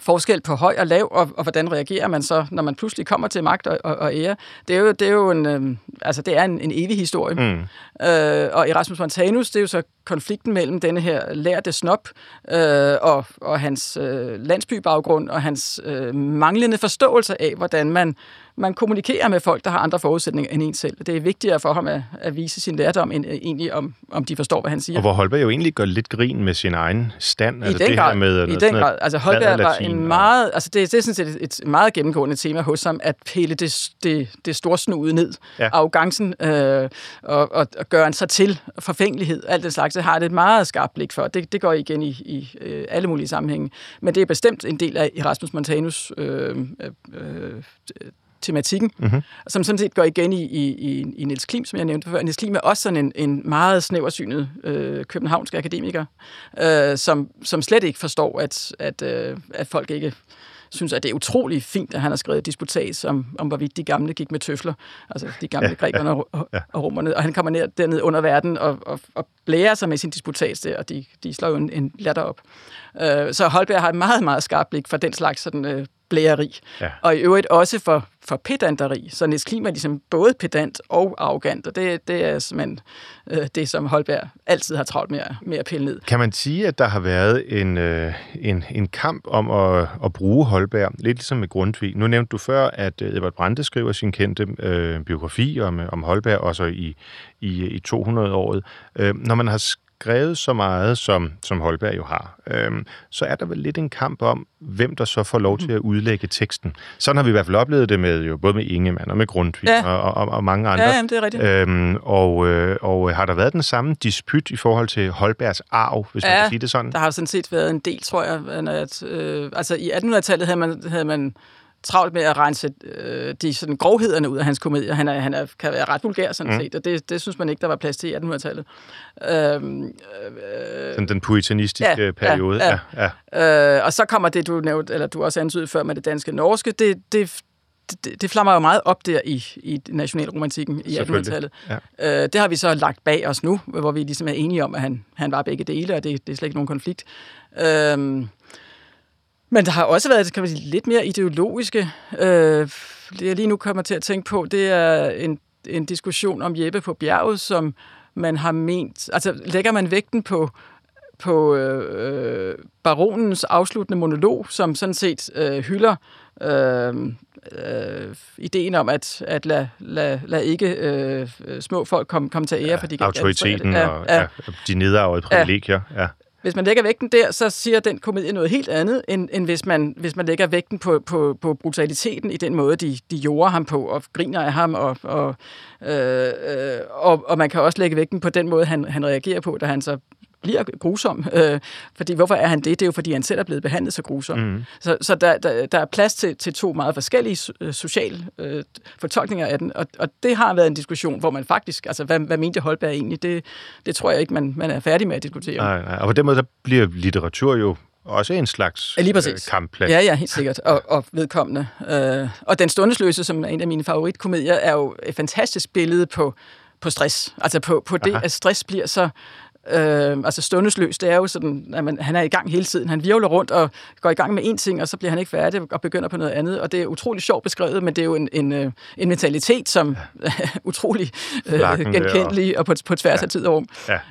B: forskel på høj og lav, og, og hvordan reagerer man så, når man pludselig kommer til magt og, og, og ære. Det er jo, det er jo en, øh, altså det er en, en evig historie. Mm. Øh, og Erasmus Montanus, det er jo så konflikten mellem denne her lærte snop øh, og, og hans øh, landsbybaggrund og hans øh, manglende forståelse af, hvordan man man kommunikerer med folk, der har andre forudsætninger end en selv. Det er vigtigere for ham at, at vise sin lærdom, end egentlig om, om de forstår, hvad han siger.
A: Og hvor Holberg jo egentlig gør lidt grin med sin egen stand.
B: I altså den det grad. Her med, I den grad. Altså Holberg var en meget... Altså det, det er sådan set et, et meget gennemgående tema hos ham, at pille det, det, det store snude ned. Ja. Arrogancen øh, og, og, og gøre en sig til forfængelighed. Alt det slags, det har det et meget skarpt blik for. Det, det går igen i, i øh, alle mulige sammenhænge. Men det er bestemt en del af Erasmus Montanus øh, øh, tematikken, mm-hmm. som sådan set går igen i, i, i Niels Klim, som jeg nævnte før. Niels Klim er også sådan en, en meget snæversynet øh, københavnsk akademiker, øh, som, som slet ikke forstår, at, at, øh, at folk ikke synes, at det er utrolig fint, at han har skrevet disputats om, om hvorvidt de gamle gik med tøfler, altså de gamle ja, grækerne ja, og, ja. og romerne, og han kommer ned derned under verden og, og, og blærer sig med sin disputats der, og de, de slår jo en, en latter op. Uh, så Holberg har et meget, meget skarpt blik for den slags sådan, uh, blæreri. Ja. Og i øvrigt også for, for pedanteri. Så Niels Klima er ligesom både pedant og arrogant, og det, det er simpelthen øh, det, som Holberg altid har travlt med, med at pille ned.
A: Kan man sige, at der har været en, øh, en, en kamp om at, at bruge Holberg, lidt ligesom med Grundtvig? Nu nævnte du før, at øh, Edvard Brande skriver sin kendte øh, biografi om, om Holberg, også i, i, i 200-året. Øh, når man har skrevet så meget, som, som Holberg jo har, øhm, så er der vel lidt en kamp om, hvem der så får lov til at udlægge teksten. Sådan har vi i hvert fald oplevet det med jo både med Ingemann og med Grundtvig ja. og, og, og mange andre.
B: Ja, jamen, det er rigtigt. Øhm,
A: og, øh, og har der været den samme dispyt i forhold til Holbergs arv, hvis ja, man kan sige det sådan?
B: der har sådan set været en del, tror jeg. At, øh, altså i 1800-tallet havde man, havde man travlt med at rense øh, de sådan grovhederne ud af hans komedier. Han, er, han er, kan være ret vulgær sådan mm. set, og det, det synes man ikke, der var plads til i 1800-tallet. Øhm, øh,
A: sådan den puritanistiske ja, periode.
B: Ja, ja. Ja. Øh, og så kommer det, du nævnte, eller du også antydede før med det danske norske, det, det, det, det flammer jo meget op der i, i nationalromantikken i 1800-tallet. Ja. Øh, det har vi så lagt bag os nu, hvor vi ligesom er enige om, at han, han var begge dele, og det, det er slet ikke nogen konflikt. Øh, men der har også været kan man sige, lidt mere ideologiske. Øh, det jeg lige nu kommer til at tænke på, det er en, en diskussion om Jeppe på bjerget, som man har ment... Altså, lægger man vægten på på øh, baronens afsluttende monolog, som sådan set øh, hylder øh, øh, ideen om at, at lade lad, lad ikke øh, små folk komme, komme til ære, ja, fordi de
A: autoriteten ja, og ja, de nedarvede privilegier. Ja.
B: Hvis man lægger vægten der, så siger den komedie noget helt andet, end, end hvis, man, hvis man lægger vægten på, på, på brutaliteten i den måde, de, de jorder ham på, og griner af ham, og, og, øh, øh, og, og man kan også lægge vægten på den måde, han, han reagerer på, da han så bliver grusom. Øh, fordi hvorfor er han det? Det er jo, fordi han selv er blevet behandlet så grusom. Mm. Så, så der, der, der er plads til, til to meget forskellige øh, sociale øh, fortolkninger af den, og, og det har været en diskussion, hvor man faktisk, altså hvad, hvad mente Holberg egentlig, det, det tror jeg ikke, man, man er færdig med at diskutere.
A: Nej, nej. Og på den måde, der bliver litteratur jo også en slags
B: ja, lige præcis.
A: Øh, kampplads.
B: Ja, ja, helt sikkert. Og, og vedkommende. Øh, og Den Stundesløse, som er en af mine favoritkomedier, er jo et fantastisk billede på, på stress. Altså på, på det, Aha. at stress bliver så Øh, altså stundesløs, det er jo sådan, at man, han er i gang hele tiden. Han virvler rundt og går i gang med én ting, og så bliver han ikke færdig og begynder på noget andet. Og det er utrolig sjovt beskrevet, men det er jo en, en, øh, en mentalitet, som er (laughs) utrolig øh, genkendelig og på, på tværs ja. af tid og rum.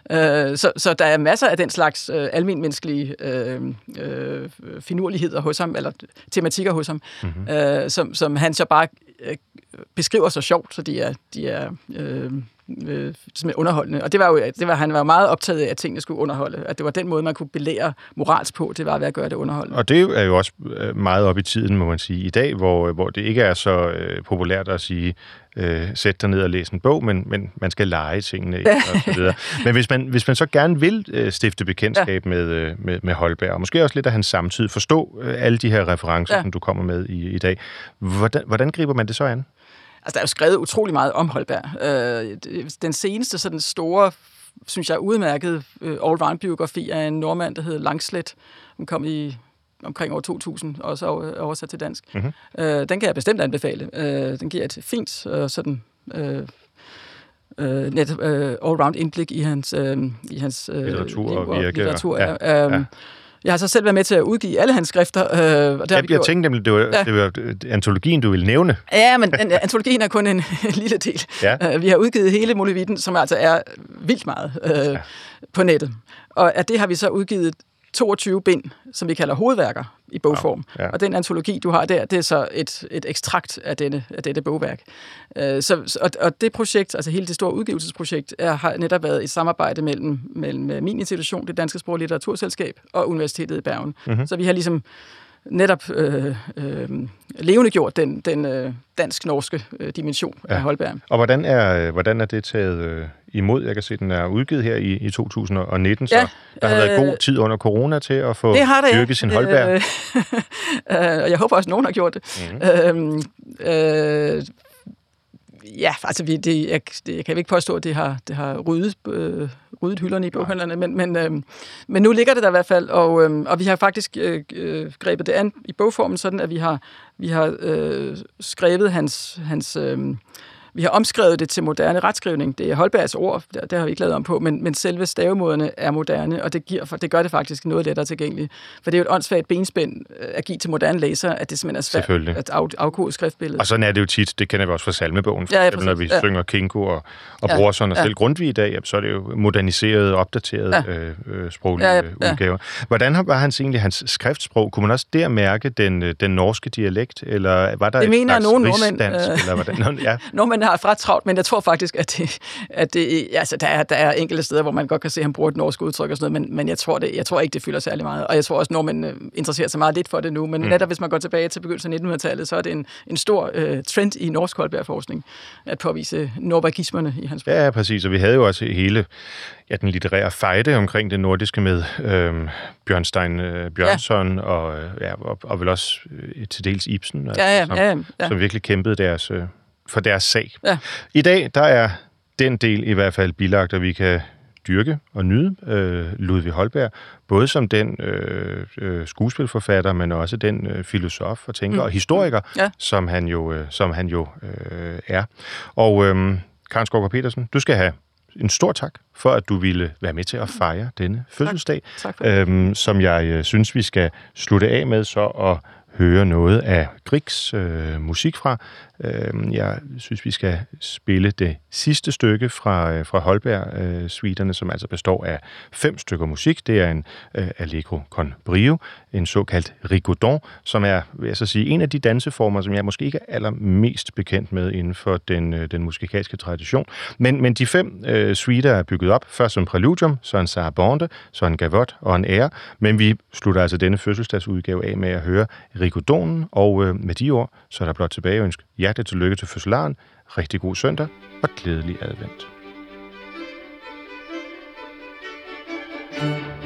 B: Ja. Øh, så, så der er masser af den slags øh, almindelige øh, øh, finurligheder hos ham, eller tematikker hos ham, mm-hmm. øh, som, som han så bare øh, beskriver så sjovt, så de er, de er øh, øh, underholdende. Og det var jo, det var, han var meget optaget af, at tingene skulle underholde. At det var den måde, man kunne belære morals på, det var ved at gøre det underholdende.
A: Og det er jo også øh, meget op i tiden, må man sige, i dag, hvor, hvor det ikke er så øh, populært at sige, øh, sæt dig ned og læse en bog, men, men man skal lege tingene og så videre. Men hvis man, hvis man så gerne vil øh, stifte bekendtskab ja. med, øh, med, med Holberg, og måske også lidt af hans samtid, forstå øh, alle de her referencer, ja. som du kommer med i, i dag, hvordan, hvordan griber man det så an?
B: Altså, der er jo skrevet utrolig meget om Holberg. Øh, den seneste sådan store, synes jeg, udmærkede øh, all-round-biografi af en nordmand, der hedder Langslet. Hun kom i omkring år 2000, også oversat til dansk. Mm-hmm. Øh, den kan jeg bestemt anbefale. Øh, den giver et fint øh, sådan... Øh, øh, net, øh, all-round indblik i hans, øh, i hans
A: øh, litteratur og virke.
B: Litteratur, ja. Ja. Um, ja. Jeg har så selv været med til at udgive alle hans skrifter. Øh,
A: og det jeg, jeg tænkte nemlig, det var, ja. det var antologien, du ville nævne.
B: Ja, men antologien er kun en, (laughs) en lille del. Ja. Uh, vi har udgivet hele Molevitten, som altså er vildt meget uh, ja. på nettet. Og af det har vi så udgivet 22 bind, som vi kalder hovedværker i bogform. Ja, ja. Og den antologi, du har der, det er så et, et ekstrakt af, denne, af dette bogværk. Uh, så, og, og det projekt, altså hele det store udgivelsesprojekt, er, har netop været et samarbejde mellem, mellem øh, min institution, det Danske Sprog- og Litteraturselskab, og Universitetet i Bergen. Mm-hmm. Så vi har ligesom netop øh, øh, levende gjort den, den øh, dansk-norske øh, dimension ja. af Holberg.
A: Og hvordan er, hvordan er det taget øh, imod? Jeg kan se, at den er udgivet her i, i 2019, så ja, der har øh, været god tid under corona til at få dyrket sin Holberg. Øh, (laughs)
B: øh, og jeg håber også, at nogen har gjort det. Mm-hmm. Øh, øh, ja, altså vi, det, jeg, det, jeg kan ikke påstå, at det har, det har ryddet, øh, ryddet hylderne i boghandlerne, men, men, øh, men nu ligger det der i hvert fald, og, øh, og vi har faktisk øh, øh, grebet det an i bogformen, sådan at vi har, vi har øh, skrevet hans, hans øh, vi har omskrevet det til moderne retskrivning. Det er Holbergs ord, det, det har vi ikke lavet om på, men, men selve stavemåderne er moderne, og det, giver, det gør det faktisk noget lettere tilgængeligt. For det er jo et åndssvagt benspænd øh, at give til moderne læsere, at det simpelthen er svært at af, afkode skriftbilledet.
A: Og sådan er det jo tit, det kender vi også fra salmebogen, for ja, eksempel, når vi ja. synger Kinko og, og ja. bruger sådan, og ja. selv Grundtvig i dag, så er det jo moderniseret, opdateret ja. øh, øh, sproglige ja, ja. udgaver. Hvordan var hans egentlig hans skriftsprog? Kunne man også der mærke den, øh, den norske dialekt, eller var der
B: det
A: et
B: mener nogen nordmænd.
A: Øh, eller hvordan? Ja. (laughs)
B: nordmænd har ret travlt, men jeg tror faktisk, at det, at det altså, der, er, der er enkelte steder, hvor man godt kan se, at han bruger et norsk udtryk og sådan noget, men, men jeg, tror det, jeg tror ikke, det fylder særlig meget. Og jeg tror også, at man interesserer sig meget lidt for det nu, men mm. netop hvis man går tilbage til begyndelsen af 1900-tallet, så er det en, en stor øh, trend i norsk Holberg-forskning at påvise norbergismerne i hans
A: bog. Ja, præcis, og vi havde jo også hele ja, den litterære fejde omkring det nordiske med øh, Bjørnstein øh, Bjørnsson ja. og, øh, ja, og, og vel også øh, til dels Ibsen,
B: ja, ja,
A: som,
B: ja, ja.
A: som virkelig kæmpede deres... Øh, for deres sag. Ja. I dag, der er den del i hvert fald bilagt, at vi kan dyrke og nyde øh, Ludvig Holberg, både som den øh, øh, skuespilforfatter, men også den øh, filosof og tænker mm. og historiker, ja. som han jo, øh, som han jo øh, er. Og øh, Karen Skorker Petersen, du skal have en stor tak for, at du ville være med til at fejre denne fødselsdag, tak. Tak øhm, som jeg øh, synes, vi skal slutte af med så at høre noget af Griegs øh, musik fra. Øh, jeg synes, vi skal spille det sidste stykke fra, øh, fra Holberg-suiterne, øh, som altså består af fem stykker musik. Det er en øh, Allegro con brio, en såkaldt rigodon, som er, vil jeg så sige, en af de danseformer, som jeg måske ikke er allermest bekendt med inden for den, øh, den musikalske tradition. Men, men de fem øh, suiter er bygget op, først som præludium, så en sarabande, så en gavotte og en ære, men vi slutter altså denne fødselsdagsudgave af med at høre rigodonen, og øh, med de ord, så er der blot tilbage ønske hjertelig tillykke til fødselaren, rigtig god søndag og glædelig advent. thank you